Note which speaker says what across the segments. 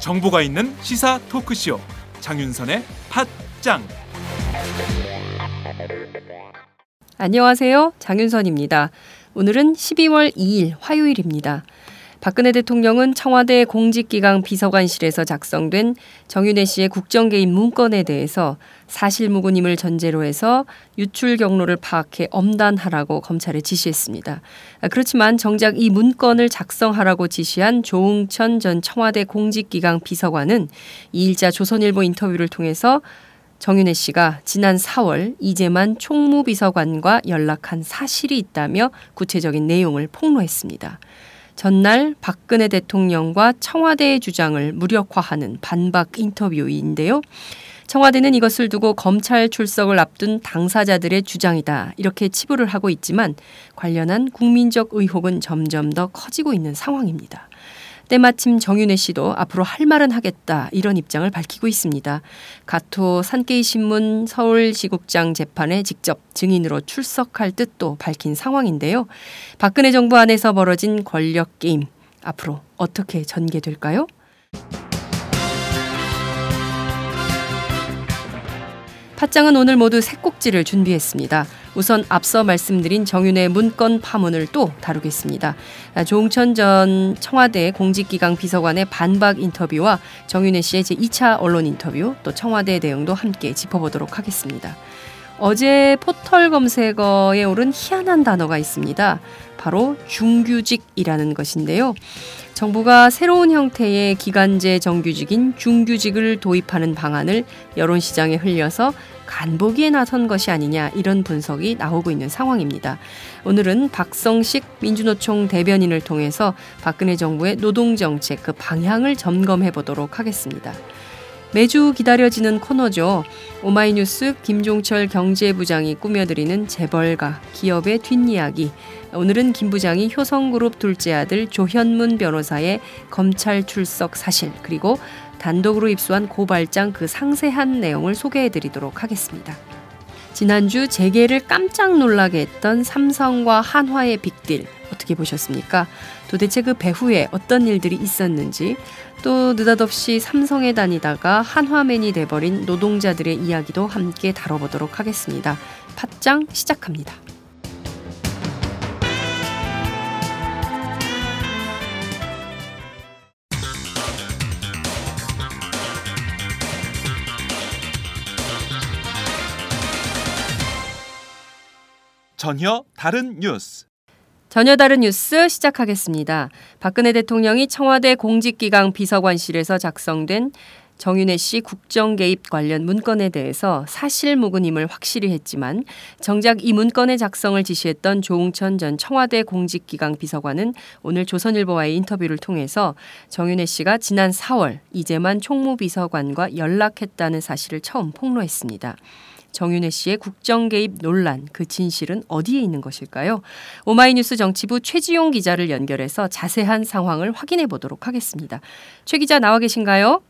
Speaker 1: 정보가 있는 시사 토크쇼 장윤선의 팟짱
Speaker 2: 안녕하세요. 장윤선입니다. 오늘은 12월 2일 화요일입니다. 박근혜 대통령은 청와대 공직기강 비서관실에서 작성된 정윤혜 씨의 국정 개입 문건에 대해서 사실무근임을 전제로 해서 유출 경로를 파악해 엄단하라고 검찰에 지시했습니다. 그렇지만 정작 이 문건을 작성하라고 지시한 조응천 전 청와대 공직기강 비서관은 이일자 조선일보 인터뷰를 통해서 정윤혜 씨가 지난 4월 이재만 총무비서관과 연락한 사실이 있다며 구체적인 내용을 폭로했습니다. 전날 박근혜 대통령과 청와대의 주장을 무력화하는 반박 인터뷰인데요. 청와대는 이것을 두고 검찰 출석을 앞둔 당사자들의 주장이다. 이렇게 치부를 하고 있지만 관련한 국민적 의혹은 점점 더 커지고 있는 상황입니다. 때마침 정윤혜 씨도 앞으로 할 말은 하겠다 이런 입장을 밝히고 있습니다. 가토 산케이 신문 서울지국장 재판에 직접 증인으로 출석할 뜻도 밝힌 상황인데요. 박근혜 정부 안에서 벌어진 권력 게임 앞으로 어떻게 전개될까요? 팟짱은 오늘 모두 세 꼭지를 준비했습니다. 우선 앞서 말씀드린 정윤의 문건 파문을 또 다루겠습니다. 조홍천 전 청와대 공직기강 비서관의 반박 인터뷰와 정윤혜 씨의 제2차 언론 인터뷰 또 청와대 내용도 함께 짚어보도록 하겠습니다. 어제 포털 검색어에 오른 희한한 단어가 있습니다. 바로 중규직이라는 것인데요. 정부가 새로운 형태의 기간제 정규직인 중규직을 도입하는 방안을 여론시장에 흘려서 간보기에 나선 것이 아니냐 이런 분석이 나오고 있는 상황입니다. 오늘은 박성식 민주노총 대변인을 통해서 박근혜 정부의 노동정책 그 방향을 점검해 보도록 하겠습니다. 매주 기다려지는 코너죠. 오마이뉴스 김종철 경제부장이 꾸며드리는 재벌가 기업의 뒷이야기. 오늘은 김 부장이 효성그룹 둘째 아들 조현문 변호사의 검찰 출석 사실 그리고 단독으로 입수한 고발장 그 상세한 내용을 소개해 드리도록 하겠습니다. 지난주 재계를 깜짝 놀라게 했던 삼성과 한화의 빅딜 어떻게 보셨습니까? 도대체 그 배후에 어떤 일들이 있었는지 또 느닷없이 삼성에 다니다가 한화맨이 돼버린 노동자들의 이야기도 함께 다뤄보도록 하겠습니다. 팟짱 시작합니다.
Speaker 1: 전혀 다른 뉴스.
Speaker 2: 전혀 다른 뉴스 시작하겠습니다. 박근혜 대통령이 청와대 공직기강 비서관실에서 작성된 정윤혜 씨 국정 개입 관련 문건에 대해서 사실무근임을 확실히 했지만 정작 이 문건의 작성을 지시했던 조웅천 전 청와대 공직기강 비서관은 오늘 조선일보와의 인터뷰를 통해서 정윤혜 씨가 지난 4월 이재만 총무비서관과 연락했다는 사실을 처음 폭로했습니다. 정윤혜 씨의 국정 개입 논란 그 진실은 어디에 있는 것일까요? 오마이뉴스 정치부 최지용 기자를 연결해서 자세한 상황을 확인해 보도록 하겠습니다. 최 기자 나와 계신가요?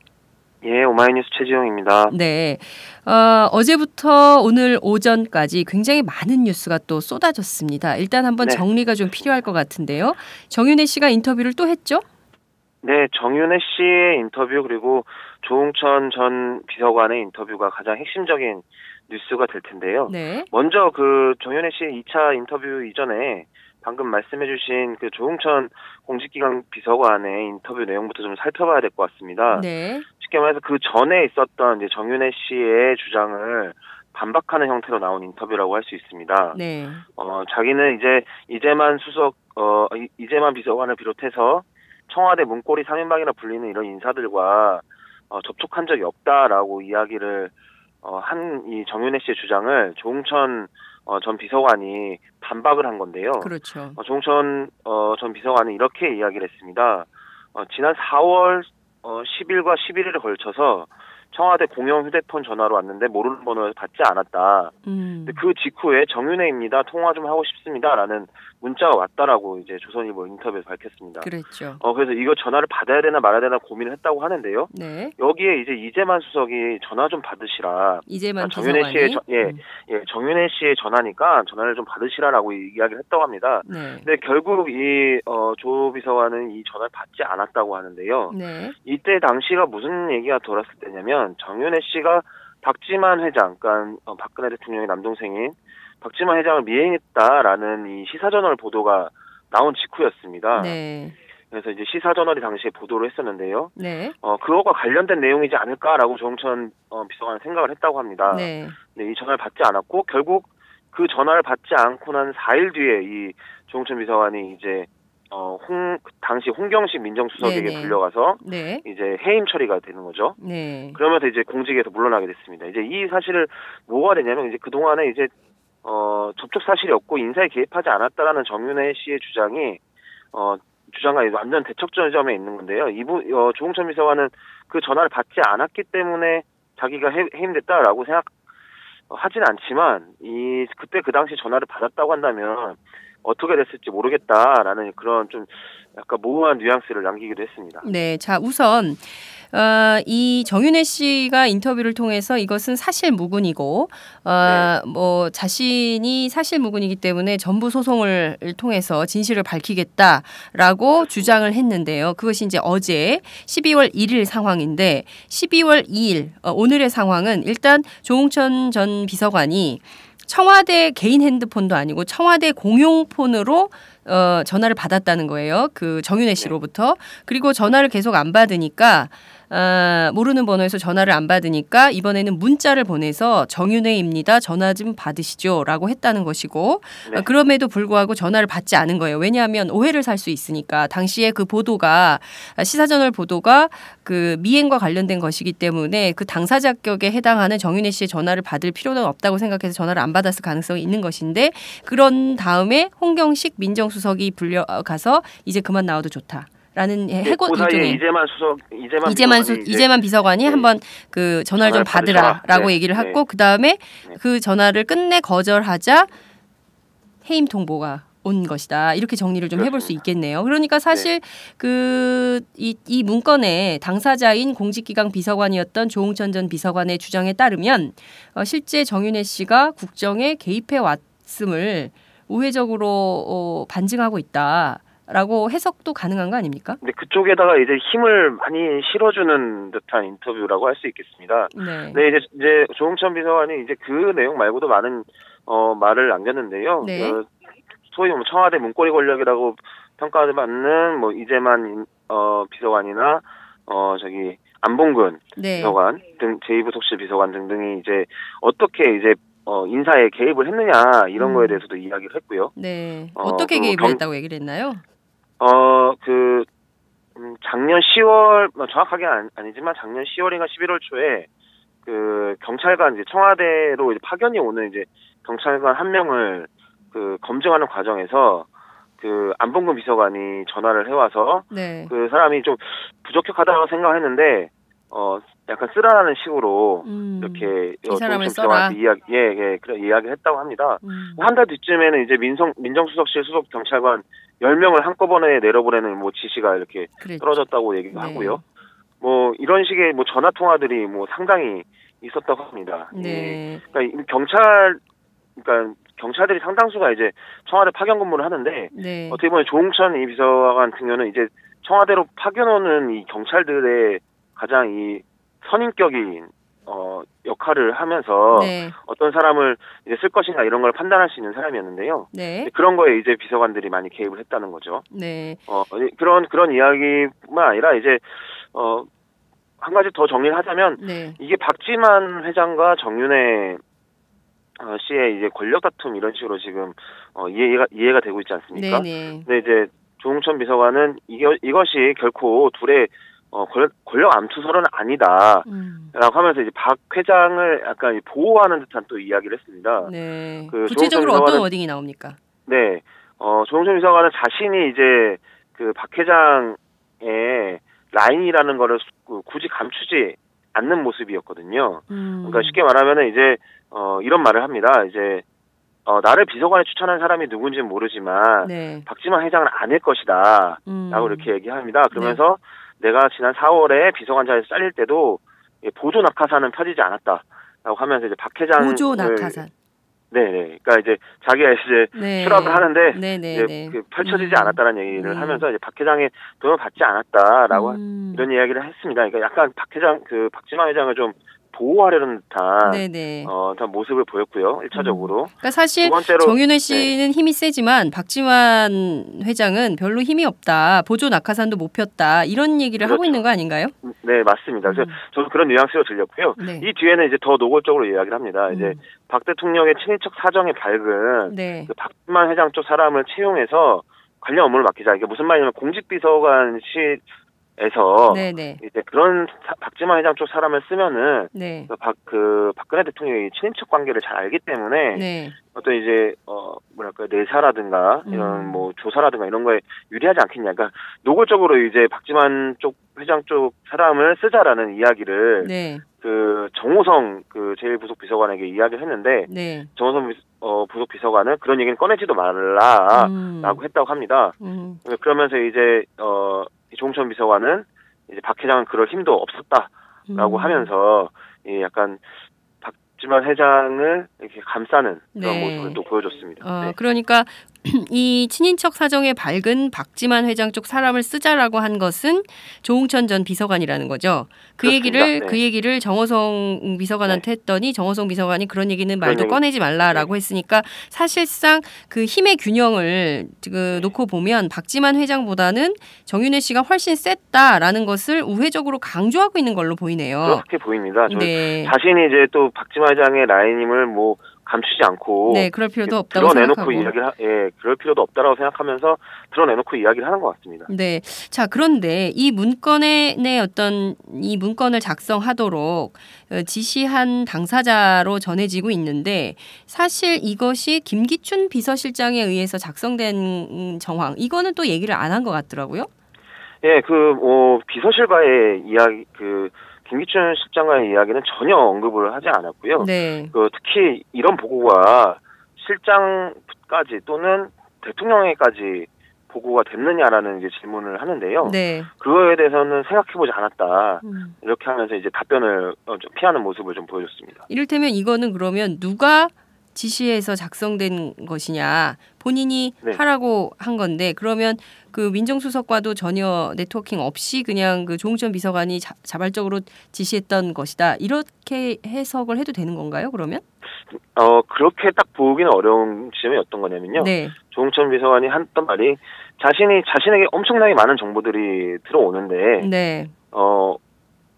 Speaker 3: 예, 오마이뉴스 최지용입니다.
Speaker 2: 네. 어, 어제부터 오늘 오전까지 굉장히 많은 뉴스가 또 쏟아졌습니다. 일단 한번 네. 정리가 좀 필요할 것 같은데요. 정윤혜 씨가 인터뷰를 또 했죠?
Speaker 3: 네, 정윤혜 씨의 인터뷰 그리고 조홍천 전 비서관의 인터뷰가 가장 핵심적인 뉴스가 될 텐데요. 네. 먼저 그 정현혜 씨 2차 인터뷰 이전에 방금 말씀해주신 그 조홍천 공직기강 비서관의 인터뷰 내용부터 좀 살펴봐야 될 것 같습니다. 네. 쉽게 말해서 그 전에 있었던 이제 정윤혜 씨의 주장을 반박하는 형태로 나온 인터뷰라고 할 수 있습니다. 네. 어, 자기는 이제 이재만 수석, 어, 이재만 비서관을 비롯해서 청와대 문고리 3인방이라 불리는 이런 인사들과 어, 접촉한 적이 없다라고 이야기를 어, 한 이 정윤혜 씨의 주장을 조홍천 어, 전 비서관이 반박을 한 건데요.
Speaker 2: 그렇죠.
Speaker 3: 어, 조홍천 어, 전 비서관은 이렇게 이야기를 했습니다. 어, 지난 4월 어, 10일과 11일에 걸쳐서 청와대 공용 휴대폰 전화로 왔는데 모르는 번호를 받지 않았다. 음. 그 직후에 정윤회입니다. 통화 좀 하고 싶습니다라는 문자가 왔다라고 이제 조선일보 인터뷰에서 밝혔습니다.
Speaker 2: 그랬죠.
Speaker 3: 어 그래서 이거 전화를 받아야 되나 말아야 되나 고민을 했다고 하는데요.
Speaker 2: 네.
Speaker 3: 여기에 이제 이재만 수석이 전화 좀 받으시라.
Speaker 2: 이재만 아,
Speaker 3: 정윤회 씨의 저, 예, 음. 예 정윤회 씨의 전화니까 전화를 좀 받으시라라고 이야기를 했다고 합니다.
Speaker 2: 네.
Speaker 3: 근데 결국 이어조 비서관은 이 전화를 받지 않았다고 하는데요.
Speaker 2: 네.
Speaker 3: 이때 당시가 무슨 얘기가 돌았을 때냐면 정윤회 씨가 박지만 회장, 그러니까 어, 박근혜 대통령의 남동생인 박지만 회장을 미행했다라는 이 시사저널 보도가 나온 직후였습니다.
Speaker 2: 네.
Speaker 3: 그래서 이제 시사저널이 당시에 보도를 했었는데요.
Speaker 2: 네.
Speaker 3: 어, 그거가 관련된 내용이지 않을까라고 조홍천 어, 비서관은 생각을 했다고 합니다.
Speaker 2: 네.
Speaker 3: 네, 이 전화를 받지 않았고 결국 그 전화를 받지 않고 난 4일 뒤에 이 조홍천 비서관이 이제 어, 홍, 당시 홍경식 민정수석에게 네네. 불려가서
Speaker 2: 네.
Speaker 3: 이제 해임 처리가 되는 거죠.
Speaker 2: 네.
Speaker 3: 그러면서 이제 공직에서 물러나게 됐습니다. 이제 이 사실을 뭐가 되냐면 이제 그동안에 이제 어, 접촉 사실이 없고 인사에 개입하지 않았다라는 정윤혜 씨의 주장이 어, 주장과 완전 대척점에 있는 건데요. 이분 어, 조홍천 비서관은 그 전화를 받지 않았기 때문에 자기가 해, 해임됐다라고 생각 하진 않지만 이 그때 그 당시 전화를 받았다고 한다면 어떻게 됐을지 모르겠다라는 그런 좀 약간 모호한 뉘앙스를 남기기도 했습니다.
Speaker 2: 네, 자 우선 어, 이 정윤혜 씨가 인터뷰를 통해서 이것은 사실 무근이고 어, 네. 뭐 자신이 사실 무근이기 때문에 전부 소송을 통해서 진실을 밝히겠다라고 주장을 했는데요. 그것이 이제 어제 12월 1일 상황인데 12월 2일 어, 오늘의 상황은 일단 조홍천 전 비서관이 청와대 개인 핸드폰도 아니고 청와대 공용 폰으로 어, 전화를 받았다는 거예요. 그 정윤혜 씨로부터. 그리고 전화를 계속 안 받으니까 아, 모르는 번호에서 전화를 안 받으니까 이번에는 문자를 보내서 정윤회입니다. 전화 좀 받으시죠라고 했다는 것이고 네. 어, 그럼에도 불구하고 전화를 받지 않은 거예요. 왜냐하면 오해를 살 수 있으니까 당시에 그 보도가 시사저널 보도가 그 미행과 관련된 것이기 때문에 그 당사자 격에 해당하는 정윤회 씨의 전화를 받을 필요는 없다고 생각해서 전화를 안 받았을 가능성이 있는 것인데 그런 다음에 홍경식 민정수석이 불려가서 이제 그만 나와도 좋다. 라는
Speaker 3: 네, 해고 그 일종의 이재만 수석
Speaker 2: 이재만 이재만 수, 이재만 비서관이 네. 한번 그 전화를, 전화를 좀 받으라라고 네. 얘기를 했고 네. 그 다음에 네. 그 전화를 끝내 거절하자 해임 통보가 온 것이다 이렇게 정리를 좀 해볼 수 있겠네요. 그러니까 사실 그이 이 문건의 당사자인 공직기강 비서관이었던 조홍천 전 비서관의 주장에 따르면 어, 실제 정윤혜 씨가 국정에 개입해 왔음을 우회적으로 어, 반증하고 있다. 라고 해석도 가능한 거 아닙니까?
Speaker 3: 네, 그쪽에다가 이제 힘을 많이 실어주는 듯한 인터뷰라고 할 수 있겠습니다.
Speaker 2: 네.
Speaker 3: 네, 이제, 이제 조홍천 비서관이 이제 그 내용 말고도 많은, 어, 말을 남겼는데요.
Speaker 2: 네.
Speaker 3: 그 소위 뭐 청와대 문고리 권력이라고 평가받는 뭐 이재만, 어, 비서관이나, 어, 저기, 안봉근
Speaker 2: 네.
Speaker 3: 비서관 등 제2부속실 비서관 등등이 이제 어떻게 이제 어, 인사에 개입을 했느냐 이런 음. 거에 대해서도 이야기를 했고요.
Speaker 2: 네. 어, 떻게 개입을 경, 했다고 얘기를 했나요?
Speaker 3: 어, 그, 음, 작년 10월, 뭐 정확하게 는 아니, 지만 작년 10월인가 11월 초에 그 경찰관 이제 청와대로 이제 파견이 오는 이제 경찰관 한 명을 그 검증하는 과정에서 그 안봉근 비서관이 전화를 해와서
Speaker 2: 네.
Speaker 3: 그 사람이 좀 부적격하다고 생각했는데 어 약간 쓰라라는 식으로
Speaker 2: 음,
Speaker 3: 이렇게
Speaker 2: 이 사람을 써라
Speaker 3: 이야기 예예 예, 그런 이야기를 했다고 합니다.
Speaker 2: 음.
Speaker 3: 한달 뒤쯤에는 이제 민성 민정수석실 수석 경찰관 10명을 한꺼번에 내려보내는 뭐 지시가 이렇게 그랬죠. 떨어졌다고 얘기도 네. 하고요. 뭐 이런 식의 뭐 전화 통화들이 뭐 상당히 있었다고 합니다.
Speaker 2: 네.
Speaker 3: 그러니까 경찰 그러니까 경찰들이 상당수가 이제 청와대 파견 근무를 하는데
Speaker 2: 네.
Speaker 3: 어떻게 보면 조홍천 이 비서관 같은 경우는 이제 청와대로 파견 오는 이 경찰들의 가장 이 선인격인 어 역할을 하면서
Speaker 2: 네.
Speaker 3: 어떤 사람을 이제 쓸 것인가 이런 걸 판단할 수 있는 사람이었는데요.
Speaker 2: 네.
Speaker 3: 그런 거에 이제 비서관들이 많이 개입을 했다는 거죠.
Speaker 2: 네.
Speaker 3: 어 그런 그런 이야기뿐만 아니라 이제 어 한 가지 더 정리를 하자면
Speaker 2: 네.
Speaker 3: 이게 박지만 회장과 정윤회 어, 씨의 이제 권력 다툼 이런 식으로 지금 어, 이해가 이해가 되고 있지 않습니까?
Speaker 2: 네네.
Speaker 3: 네 이제 조홍천 비서관은 이겨, 이것이 결코 둘의 어, 권력 암투설은 아니다.
Speaker 2: 음.
Speaker 3: 라고 하면서 이제 박 회장을 약간 보호하는 듯한 또 이야기를 했습니다.
Speaker 2: 네. 그 구체적으로 어떤 워딩이 나옵니까?
Speaker 3: 네. 어, 조홍천 비서관은 자신이 이제 그 박 회장의 라인이라는 거를 굳이 감추지 않는 모습이었거든요. 음. 그러니까 쉽게 말하면은 이제 어 이런 말을 합니다. 이제 어 나를 비서관에 추천한 사람이 누군지는 모르지만 네. 박지만 회장은 아닐 것이다라고 음. 이렇게 얘기합니다. 그러면서 네. 내가 지난 4월에 비서관 자리에서 잘릴 때도 보조 낙하산은 펴지지 않았다라고 하면서 이제 박 회장
Speaker 2: 보조 낙하산
Speaker 3: 네네. 그러니까 이제 자기가 이제 네. 수락을 하는데 네네. 이제 네. 그 펼쳐지지 음. 않았다는 얘기를 음. 하면서 이제 박 회장의 돈을 받지 않았다라고 음. 이런 이야기를 했습니다. 그러니까 약간 박 회장 그 박지만 회장을 좀 보호하려는 듯한 네네. 어, 모습을 보였고요. 1차적으로. 음.
Speaker 2: 그러니까 사실 정윤회 네. 씨는 네. 힘이 세지만 박지만 회장은 별로 힘이 없다. 보조 낙하산도 못 폈다. 이런 얘기를 그렇죠. 하고 있는 거 아닌가요?
Speaker 3: 네, 맞습니다. 그래서 음. 저도 그런 뉘앙스로 들렸고요. 네. 이 뒤에는 이제 더 노골적으로 이야기를 합니다. 음. 이제 박 대통령의 친인척 사정에 밝은 네. 그 박지만 회장 쪽 사람을 채용해서 관련 업무를 맡기자. 이게 무슨 말이냐면 공직비서관시 에서 네네. 이제 그런 사, 박지만 회장 쪽 사람을 쓰면은 네. 그 박, 그 박근혜 대통령이 친인척 관계를 잘 알기 때문에 네. 어떤 이제 어 뭐랄까 내사라든가 이런 음. 뭐 조사라든가 이런 거에 유리하지 않겠냐. 그러니까 노골적으로 이제 박지만 쪽 회장 쪽 사람을 쓰자라는 이야기를 네. 그 정호성 그 제일 부속 비서관에게 이야기를 했는데 네. 정호성 어 부속 비서관은 그런 얘기는 꺼내지도 말라라고 음. 했다고 합니다. 음. 그러면서 이제 어 조홍천 비서관은 이제 박 회장은 그럴 힘도 없었다라고 음. 하면서 이 약간 박 지만 회장을 이렇게 감싸는 그런 네. 모습을 또 보여줬습니다.
Speaker 2: 어, 네. 그러니까 이 친인척 사정에 밝은 박지만 회장 쪽 사람을 쓰자라고 한 것은 조홍천 전 비서관이라는 거죠. 그 그렇습니다. 얘기를 네. 그 얘기를 정호성 비서관한테 네. 했더니 정호성 비서관이 그런 얘기는 말도 그런 꺼내지 말라라고 네. 했으니까 사실상 그 힘의 균형을 그 놓고 보면 박지만 회장보다는 정윤회 씨가 훨씬 셌다라는 것을 우회적으로 강조하고 있는 걸로 보이네요.
Speaker 3: 그렇게 보입니다. 네. 자신이 이제 또 박지만 회장의 라인임을 뭐 감추지 않고
Speaker 2: 네 그럴 필요도 없다고 드러내놓고.
Speaker 3: 이야기를 하, 예 그럴 필요도 없다라고 생각하면서 드러내놓고 이야기를 하는 것 같습니다.
Speaker 2: 네, 자 그런데 이 문건의 내 어떤 이 문건을 작성하도록 어, 지시한 당사자로 전해지고 있는데 사실 이것이 김기춘 비서실장에 의해서 작성된 정황 이거는 또 얘기를 안 한 것 같더라고요.
Speaker 3: 예, 그, 뭐, 비서실과의 이야기, 그, 김기춘 실장과의 이야기는 전혀 언급을 하지 않았고요. 네. 그 특히 이런 보고가 실장까지 또는 대통령에까지 보고가 됐느냐라는 이제 질문을 하는데요. 네. 그거에 대해서는 생각해보지 않았다. 음. 이렇게 하면서 이제 답변을 어, 좀 피하는 모습을 좀 보여줬습니다.
Speaker 2: 이를테면 이거는 그러면 누가 지시해서 작성된 것이냐 본인이 네. 하라고 한 건데 그러면 그 민정수석과도 전혀 네트워킹 없이 그냥 그 조홍천 비서관이 자, 발적으로 지시했던 것이다 이렇게 해석을 해도 되는 건가요 그러면?
Speaker 3: 어 그렇게 딱 보기는 어려운 지점이 어떤 거냐면요. 네. 조홍천 비서관이 했던 말이 자신이 자신에게 엄청나게 많은 정보들이 들어오는데 네. 어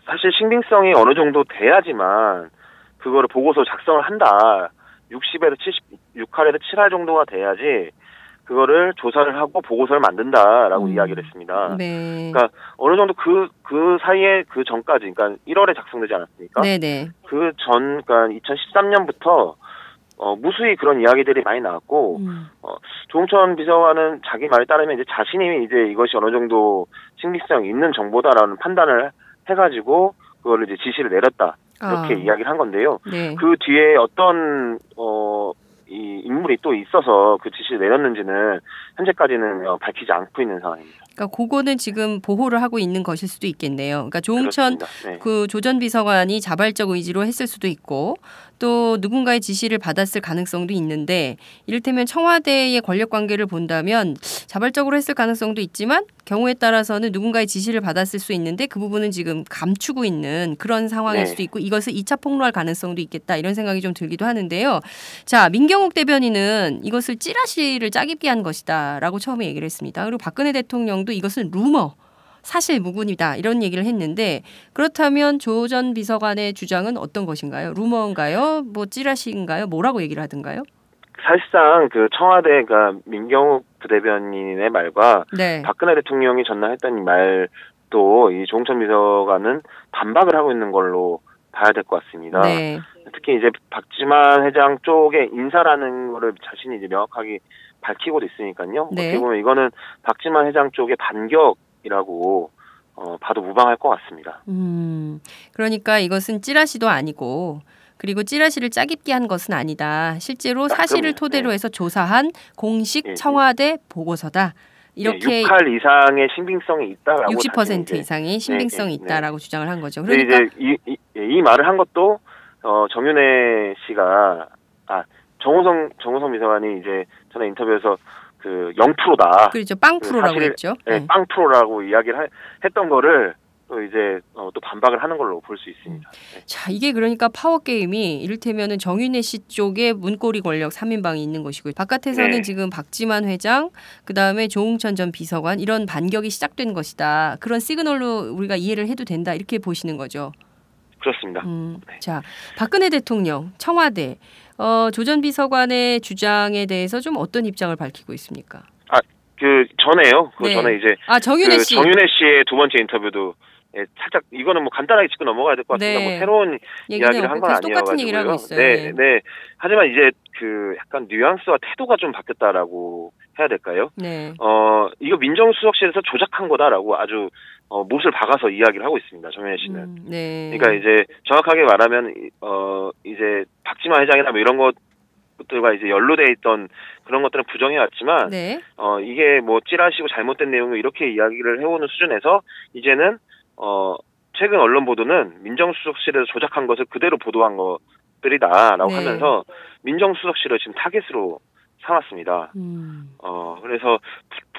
Speaker 3: 사실 신빙성이 어느 정도 돼야지만 그거를 보고서 작성을 한다. 60에서 70, 6할에서 7할 정도가 돼야지 그거를 조사를 하고 보고서를 만든다라고 음. 이야기를 했습니다. 네. 그러니까 어느 정도 그, 그 사이에 그 전까지, 그러니까 1월에 작성되지 않았습니까? 네네. 그 전, 그러니까 2013년부터 어, 무수히 그런 이야기들이 많이 나왔고, 음. 어, 조홍천 비서관은 자기 말에 따르면 이제 자신이 이제 이것이 어느 정도 신빙성 있는 정보다라는 판단을 해가지고, 그거를 이제 지시를 내렸다. 이렇게 아. 이야기를 한 건데요. 네. 그 뒤에 어떤 어, 이 인물이 또 있어서 그 지시를 내렸는지는 현재까지는 어, 밝히지 않고 있는 상황입니다.
Speaker 2: 그러니까 그거는 지금 보호를 하고 있는 것일 수도 있겠네요. 그러니까 조홍천 네. 그 조전 비서관이 자발적 의지로 했을 수도 있고 또 누군가의 지시를 받았을 가능성도 있는데 이를테면 청와대의 권력 관계를 본다면 자발적으로 했을 가능성도 있지만 경우에 따라서는 누군가의 지시를 받았을 수 있는데 그 부분은 지금 감추고 있는 그런 상황일 네. 수도 있고 이것을 2차 폭로할 가능성도 있겠다 이런 생각이 좀 들기도 하는데요. 자, 민경욱 대변인은 이것을 찌라시를 짜깁게 한 것이다 라고 처음에 얘기를 했습니다. 그리고 박근혜 대통령도 이것은 루머 사실 무근이다 이런 얘기를 했는데 그렇다면 조 전 비서관의 주장은 어떤 것인가요? 루머인가요? 뭐 찌라시인가요? 뭐라고 얘기를 하던가요?
Speaker 3: 사실상 그 청와대가 민경욱 부대변인의 말과 네. 박근혜 대통령이 전날 했던 말도 이 조홍천 비서관은 반박을 하고 있는 걸로 봐야 될 것 같습니다. 네. 특히 이제 박지만 회장 쪽의 인사라는 거를 자신이 이제 명확하게 밝히고도 있으니까요. 네. 어떻게 보면 이거는 박지만 회장 쪽의 반격 이라고 어, 봐도 무방할 것 같습니다.
Speaker 2: 음, 그러니까 이것은 찌라시도 아니고 그리고 찌라시를 짜깁기 한 것은 아니다. 실제로 사실을 토대로 네. 해서 조사한 공식 예, 예. 청와대 보고서다. 이렇게
Speaker 3: 6할 이상의 신빙성이 있다라고
Speaker 2: 60% 이상의 신빙성이 네, 네, 있다라고 네. 주장을 한 거죠.
Speaker 3: 그러니까 이제 이, 이, 이 말을 한 것도 어, 정윤혜 씨가 아 정호성 정호성 비서관이 이제 전에 인터뷰에서 그 0%다.
Speaker 2: 그렇죠. 빵 프로라고 그 했죠.
Speaker 3: 네, 빵 프로라고 이야기를 하, 했던 거를 또 이제 어, 또 반박을 하는 걸로 볼 수 있습니다. 네.
Speaker 2: 자, 이게 그러니까 파워 게임이 이를테면은 정윤혜 씨 쪽에 문고리 권력 3인방이 있는 것이고 바깥에서는 네. 지금 박지만 회장, 그다음에 조웅천 전 비서관 이런 반격이 시작된 것이다. 그런 시그널로 우리가 이해를 해도 된다. 이렇게 보시는 거죠.
Speaker 3: 그렇습니다. 음,
Speaker 2: 네. 자, 박근혜 대통령 청와대 어, 조전 비서관의 주장에 대해서 좀 어떤 입장을 밝히고 있습니까?
Speaker 3: 아, 그 전에요. 그 네. 전에 이제
Speaker 2: 아 정윤혜 그 씨,
Speaker 3: 정윤혜 씨의 두 번째 인터뷰도 예, 살짝 이거는 뭐 간단하게 짚고 넘어가야 될 것 같습니다. 뭐 네. 뭐 새로운 이야기를 한 건 아니어가지고요. 네, 네. 하지만 이제 그 약간 뉘앙스와 태도가 좀 바뀌었다라고 해야 될까요? 네. 어 이거 민정수석실에서 조작한 거다라고 아주 어, 못을 박아서 이야기를 하고 있습니다. 정현혜 씨는. 음, 네. 그러니까 이제 정확하게 말하면 어 이제 박지만 회장이나 뭐 이런 것 것들과 이제 연루돼 있던 그런 것들은 부정해 왔지만 네. 어 이게 뭐 찌라시고 잘못된 내용을 이렇게 이야기를 해오는 수준에서 이제는 어, 최근 언론 보도는 민정수석실에서 조작한 것을 그대로 보도한 것들이다라고 네. 하면서 민정수석실을 지금 타겟으로 삼았습니다. 음. 어, 그래서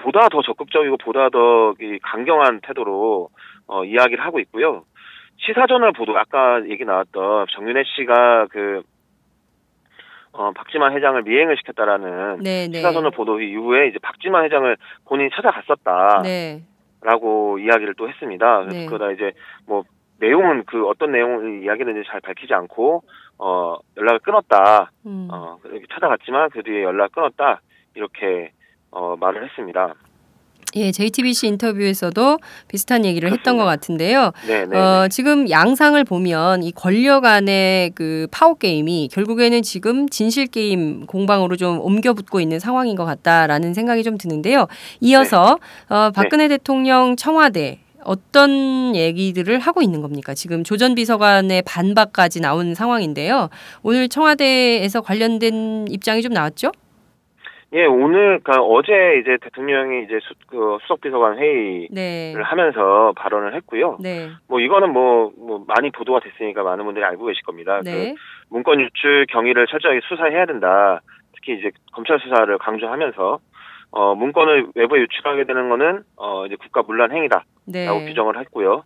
Speaker 3: 보다 더 적극적이고 보다 더 강경한 태도로 어, 이야기를 하고 있고요. 시사저널 보도 아까 얘기 나왔던 정윤혜 씨가 그 어, 박지만 회장을 미행을 시켰다라는 네네. 네. 시사저널 보도 이후에 이제 박지만 회장을 본인이 찾아갔었다. 네. 라고 이야기를 또 했습니다. 네. 그러다 이제 뭐 내용은 그 어떤 내용 이야기는 잘 밝히지 않고 어 연락을 끊었다. 음. 어 이렇게 찾아갔지만 그 뒤에 연락 끊었다 이렇게 어 말을 했습니다.
Speaker 2: 예, JTBC 인터뷰에서도 비슷한 얘기를 그렇습니다. 했던 것 같은데요. 네, 네, 어, 네. 지금 양상을 보면 이 권력 안의 그 파워 게임이 결국에는 지금 진실 게임 공방으로 좀 옮겨붙고 있는 상황인 것 같다라는 생각이 좀 드는데요. 이어서 네. 어, 박근혜 네. 대통령 청와대 어떤 얘기들을 하고 있는 겁니까? 지금 조전 비서관의 반박까지 나온 상황인데요. 오늘 청와대에서 관련된 입장이 좀 나왔죠?
Speaker 3: 예, 오늘, 그니까 어제 이제 대통령이 이제 수, 그 수석 비서관 회의를 네. 하면서 발언을 했고요. 네. 뭐 이거는 뭐, 뭐 많이 보도가 됐으니까 많은 분들이 알고 계실 겁니다. 네. 그 문건 유출 경위를 철저하게 수사해야 된다. 특히 이제 검찰 수사를 강조하면서 어, 문건을 외부에 유출하게 되는 거는 어, 이제 국가 문란 행위다라고 네. 규정을 했고요.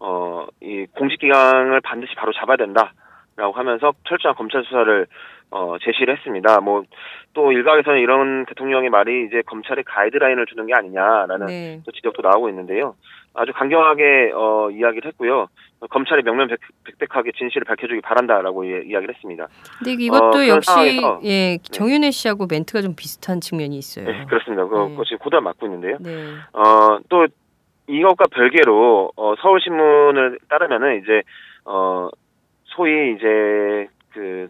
Speaker 3: 어, 이 공직기강을 반드시 바로 잡아야 된다라고 하면서 철저한 검찰 수사를 어, 제시를 했습니다. 뭐, 또 일각에서는 이런 대통령의 말이 이제 검찰에 가이드라인을 주는 게 아니냐라는 네. 또 지적도 나오고 있는데요. 아주 강경하게, 어, 이야기를 했고요. 검찰이 명명백백하게 진실을 밝혀주기 바란다라고 예, 이야기를 했습니다.
Speaker 2: 근데 이것도 어, 역시, 상황에서, 예, 네. 정윤혜 씨하고 멘트가 좀 비슷한 측면이 있어요.
Speaker 3: 네, 그렇습니다. 그거 네. 지금 고달 맞고 있는데요. 네. 어, 또, 이것과 별개로, 어, 서울신문을 따르면은 이제, 어, 소위 이제, 그,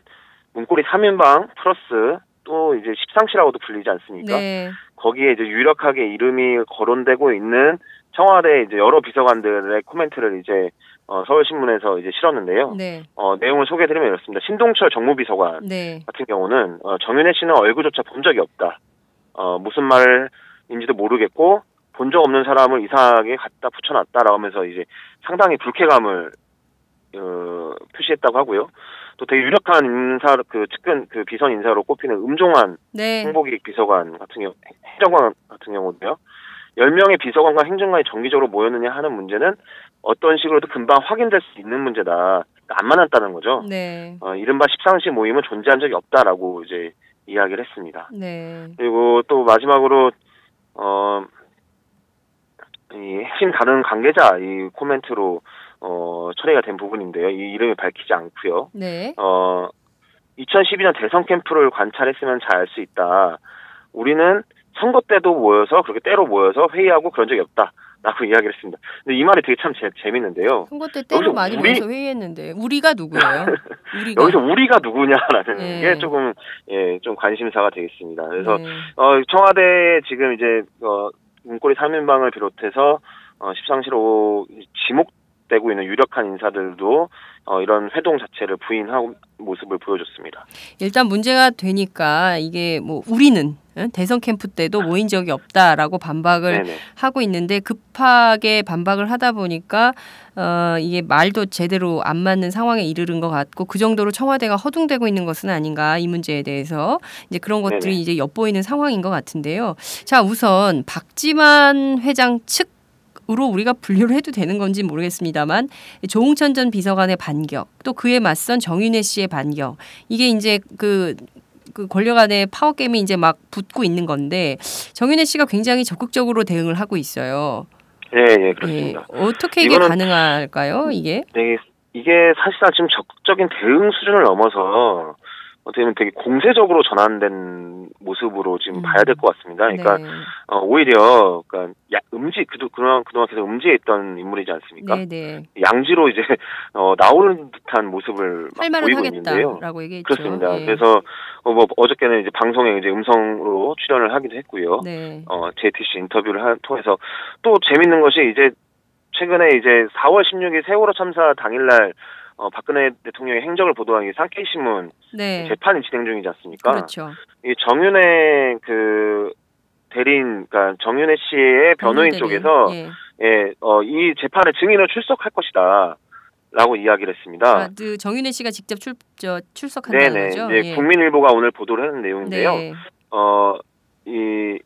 Speaker 3: 문고리 3인방 플러스 또 이제 십상시라고도 불리지 않습니까? 네. 거기에 이제 유력하게 이름이 거론되고 있는 청와대 이제 여러 비서관들의 코멘트를 이제 어, 서울신문에서 이제 실었는데요. 네. 어, 내용을 소개해드리면 이렇습니다. 신동철 정무비서관 네. 같은 경우는 어, 정윤혜 씨는 얼굴조차 본 적이 없다. 어, 무슨 말인지도 모르겠고 본 적 없는 사람을 이상하게 갖다 붙여놨다라고 하면서 이제 상당히 불쾌감을 어, 표시했다고 하고요. 또 되게 유력한 인사 그 측근 그 비선 인사로 꼽히는 음종환 네. 홍보기획 비서관 같은 경우 행정관 같은 경우도요. 10명의 비서관과 행정관이 정기적으로 모였느냐 하는 문제는 어떤 식으로도 금방 확인될 수 있는 문제다. 그러니까 안 만났다는 거죠. 네. 어, 이른바 십상시 모임은 존재한 적이 없다라고 이제 이야기를 했습니다. 네. 그리고 또 마지막으로 어, 이 핵심 다른 관계자 이 코멘트로 어, 처리가 된 부분인데요. 이 이름을 밝히지 않고요. 네. 어, 2012년 대선 캠프를 관찰했으면 잘 알 수 있다. 우리는 선거 때도 모여서 그렇게 때로 모여서 회의하고 그런 적이 없다. 라고 이야기를 했습니다. 근데 이 말이 되게 참 재, 재밌는데요.
Speaker 2: 선거 때 때로 많이 우리... 모여서 회의했는데 우리가 누구예요?
Speaker 3: 우리가. 여기서 우리가 누구냐라는 네. 게 조금 예, 좀 관심사가 되겠습니다. 그래서 네. 어, 청와대 지금 이제 어, 문고리 3인방을 비롯해서 어, 십상시로 지목되고 있는 유력한 인사들도 어, 이런 회동 자체를 부인하고 모습을 보여줬습니다.
Speaker 2: 일단 문제가 되니까 이게 뭐 우리는 대선 캠프 때도 모인 적이 없다라고 반박을 네네. 하고 있는데 급하게 반박을 하다 보니까 어 이게 말도 제대로 안 맞는 상황에 이르는 것 같고 그 정도로 청와대가 허둥대고 있는 것은 아닌가 이 문제에 대해서 이제 그런 것들이 네네. 이제 엿보이는 상황인 것 같은데요. 자 우선 박지만 회장 측 으로 우리가 분류를 해도 되는 건지 모르겠습니다만 조홍천 전 비서관의 반격 또 그에 맞선 정윤혜 씨의 반격 이게 이제 그, 그 권력 안에 파워 게임이 이제 막 붙고 있는 건데 정윤혜 씨가 굉장히 적극적으로 대응을 하고 있어요.
Speaker 3: 예, 예, 그렇습니다.
Speaker 2: 예, 어떻게 이게 가능할까요, 이게?
Speaker 3: 네, 이게 사실상 지금 적극적인 대응 수준을 넘어서 어떻게 보면 되게 공세적으로 전환된 모습으로 지금 음. 봐야 될 것 같습니다. 그러니까 네. 어, 오히려 그러니까 야, 음지 그동안 그동안 계속 음지에 있던 인물이지 않습니까? 네, 네. 양지로 이제 어, 나오는 듯한 모습을 보이고 있는데요. 그렇습니다. 네. 그래서 어, 뭐 어저께는 이제 방송에 이제 음성으로 출연을 하기도 했고요. 네. 어, JTC 인터뷰를 하, 통해서 또 재밌는 것이 이제 최근에 이제 4월 16일 세월호 참사 당일날 어, 박근혜 대통령의 행적을 보도한 게 상케이 신문 네. 재판이 진행 중이지 않습니까?
Speaker 2: 그렇죠.
Speaker 3: 이 정윤회 그 대리인, 그러니까 정윤회 씨의 변호인 쪽에서 예, 예 어, 이 재판에 증인으로 출석할 것이다. 라고 이야기를 했습니다.
Speaker 2: 아, 그 정윤혜 씨가 직접 출, 저, 출석한다는 네네. 거죠?
Speaker 3: 네, 예. 국민일보가 오늘 보도를 했는 내용인데요. 네. 어, 이,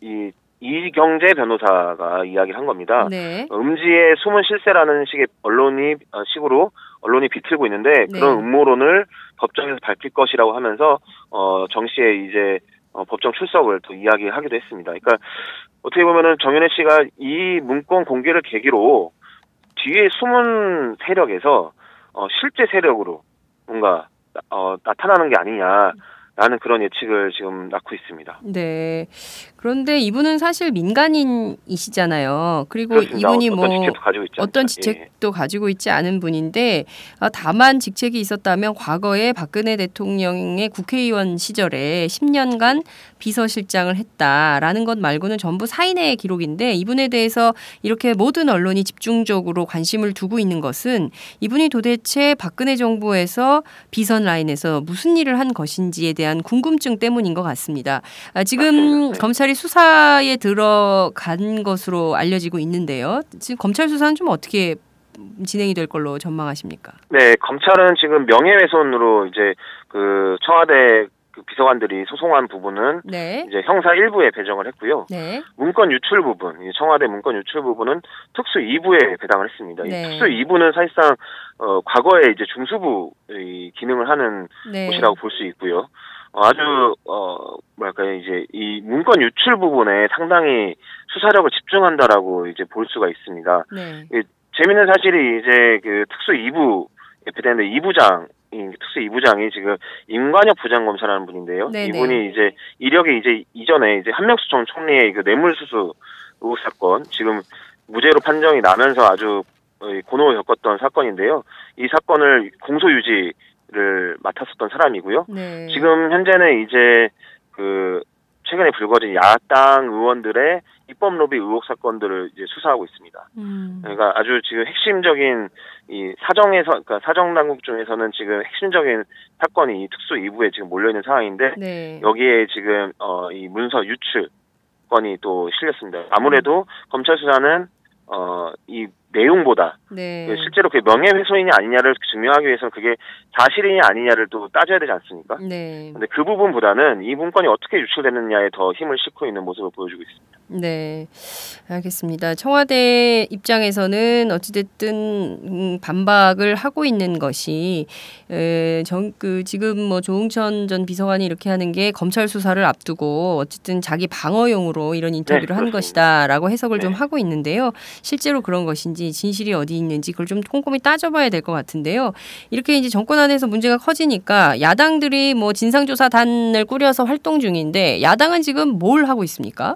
Speaker 3: 이 이경재 변호사가 이야기를 한 겁니다. 네. 음지의 숨은 실세라는 식의 언론이 어, 식으로 언론이 비틀고 있는데 네. 그런 음모론을 법정에서 밝힐 것이라고 하면서 어, 정 씨의 이제 어, 법정 출석을 또 이야기하기도 했습니다. 그러니까 어떻게 보면은 정윤혜 씨가 이 문건 공개를 계기로 뒤에 숨은 세력에서 어, 실제 세력으로 뭔가 어, 나타나는 게 아니냐. 라는 그런 예측을 지금 낳고 있습니다.
Speaker 2: 네. 그런데 이분은 사실 민간인이시잖아요. 그리고 그렇습니다. 이분이
Speaker 3: 어떤 뭐 직책도 가지고 있지
Speaker 2: 어떤 직책도 예. 가지고 있지 않은 분인데 아, 다만 직책이 있었다면 과거에 박근혜 대통령의 국회의원 시절에 10년간 비서실장을 했다라는 것 말고는 전부 사인의 기록인데 이분에 대해서 이렇게 모든 언론이 집중적으로 관심을 두고 있는 것은 이분이 도대체 박근혜 정부에서 비선 라인에서 무슨 일을 한 것인지에 대한 궁금증 때문인 것 같습니다. 아, 지금 검찰이 수사에 들어간 것으로 알려지고 있는데요. 지금 검찰 수사는 좀 어떻게 진행이 될 걸로 전망하십니까?
Speaker 3: 네, 검찰은 지금 명예훼손으로 이제 그 청와대 그 비서관들이 소송한 부분은 네. 이제 형사 1부에 배정을 했고요. 네. 문건 유출 부분, 청와대 문건 유출 부분은 특수 2부에 배당을 했습니다. 네. 특수 2부는 사실상 어, 과거에 이제 중수부의 기능을 하는 네. 곳이라고 볼 수 있고요. 어, 아주 어 뭐랄까요 이제 이 문건 유출 부분에 상당히 수사력을 집중한다라고 이제 볼 수가 있습니다. 네. 재밌는 사실이 이제 그 특수 2부 배당인데 2부장 특수 2부장이 지금 임관혁 부장검사라는 분인데요. 네네. 이분이 이제 이력이 이제 이전에 이제 한명수 전 총리의 그 뇌물수수 의혹 사건 지금 무죄로 판정이 나면서 아주 고노를 겪었던 사건인데요. 이 사건을 공소유지 를 맡았었던 사람이고요. 네. 지금 현재는 이제 그 최근에 불거진 야당 의원들의 입법 로비 의혹 사건들을 이제 수사하고 있습니다. 음. 그러니까 아주 지금 핵심적인 이 사정에서 그러니까 사정 당국 중에서는 지금 핵심적인 사건이 이 특수 2부에 지금 몰려 있는 상황인데 네. 여기에 지금 어이 문서 유출 건이 또 실렸습니다. 아무래도 음. 검찰 수사는 어이 내용보다 네. 그 실제로 그 명예훼손이냐 아니냐를 증명하기 위해서는 그게 사실이냐 아니냐를 또 따져야 되지 않습니까? 네. 근데 그 부분보다는 이 문건이 어떻게 유출됐느냐에 더 힘을 싣고 있는 모습을 보여주고 있습니다.
Speaker 2: 네, 알겠습니다. 청와대 입장에서는 어찌됐든 음, 반박을 하고 있는 것이 에, 정, 그 지금 뭐 조홍천 전 비서관이 이렇게 하는 게 검찰 수사를 앞두고 어쨌든 자기 방어용으로 이런 인터뷰를 네, 한 것이다라고 해석을 네. 좀 하고 있는데요. 실제로 그런 것인지 진실이 어디 있는지 그걸 좀 꼼꼼히 따져봐야 될 것 같은데요. 이렇게 이제 정권 안에서 문제가 커지니까 야당들이 뭐 진상조사단을 꾸려서 활동 중인데 야당은 지금 뭘 하고 있습니까?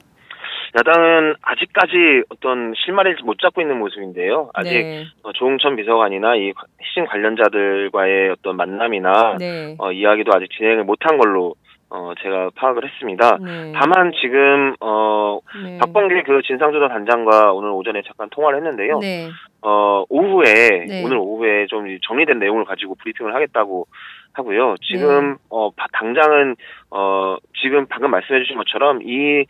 Speaker 3: 야당은 아직까지 어떤 실마리를 못 잡고 있는 모습인데요. 아직 네. 어, 조홍천 비서관이나 이 핵심 관련자들과의 어떤 만남이나 네. 어, 이야기도 아직 진행을 못한 걸로 어, 제가 파악을 했습니다. 네. 다만 지금 어 네. 박범계 그 진상조사 단장과 오늘 오전에 잠깐 통화를 했는데요. 네. 어 오후에 네. 오늘 오후에 좀 정리된 내용을 가지고 브리핑을 하겠다고 하고요. 지금 네. 어 당장은 어 지금 방금 말씀해주신 것처럼 이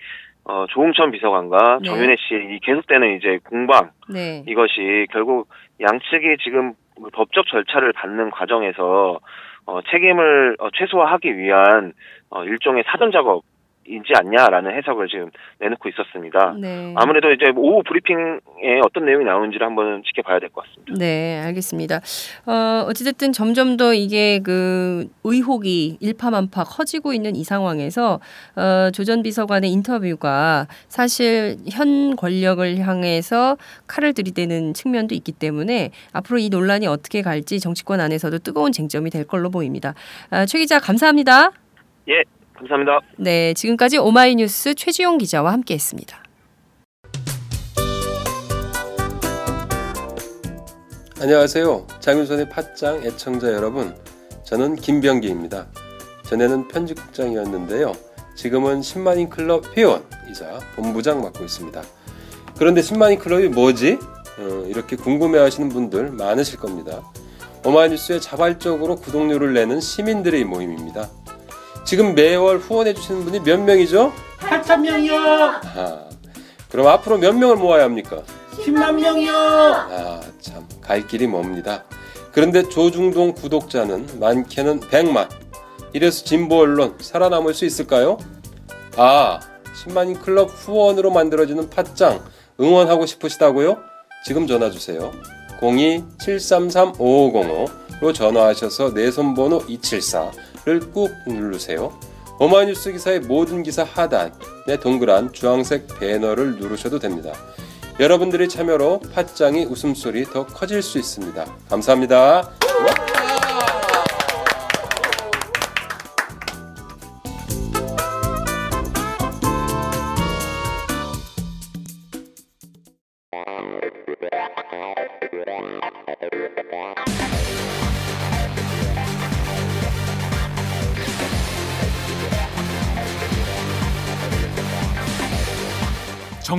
Speaker 3: 어, 조홍천 비서관과 네. 정윤혜 씨의 이 계속되는 이제 공방 네. 이것이 결국 양측이 지금 법적 절차를 받는 과정에서 어, 책임을 어, 최소화하기 위한 어, 일종의 사전 작업 이지 않냐라는 해석을 지금 내놓고 있었습니다. 네. 아무래도 이제 오후 브리핑에 어떤 내용이 나오는지를 한번 지켜봐야 될 것 같습니다.
Speaker 2: 네, 알겠습니다. 어, 어찌됐든 점점 더 이게 그 의혹이 일파만파 커지고 있는 이 상황에서 어, 조전 비서관의 인터뷰가 사실 현 권력을 향해서 칼을 들이대는 측면도 있기 때문에 앞으로 이 논란이 어떻게 갈지 정치권 안에서도 뜨거운 쟁점이 될 걸로 보입니다. 아, 최 기자 감사합니다.
Speaker 3: 예, 감사합니다.
Speaker 2: 네, 지금까지 오마이뉴스 최지용 기자와 함께했습니다.
Speaker 4: 안녕하세요. 장윤선의 팟짱 애청자 여러분. 저는 김병기입니다. 전에는 편집국장이었는데요. 지금은 10만인 클럽 회원이자 본부장 맡고 있습니다. 그런데 10만인 클럽이 뭐지? 어, 이렇게 궁금해 하시는 분들 많으실 겁니다. 오마이뉴스에 자발적으로 구독료를 내는 시민들의 모임입니다. 지금 매월 후원해 주시는 분이 몇 명이죠?
Speaker 5: 8천 명이요.
Speaker 4: 아, 그럼 앞으로 몇 명을 모아야 합니까?
Speaker 5: 10만 명이요.
Speaker 4: 아, 참, 갈 길이 멉니다. 그런데 조중동 구독자는 많게는 100만. 이래서 진보 언론 살아남을 수 있을까요? 아, 10만인 클럽 후원으로 만들어지는 팟짱 응원하고 싶으시다고요? 지금 전화 주세요. 02-733-5505로 전화하셔서 내 손번호 274 를꾹 누르세요. 오마이뉴스 기사의 모든 기사 하단에 동그란 주황색 배너를 누르셔도 됩니다. 여러분들의 참여로 팟짱이 웃음소리 더 커질 수 있습니다. 감사합니다.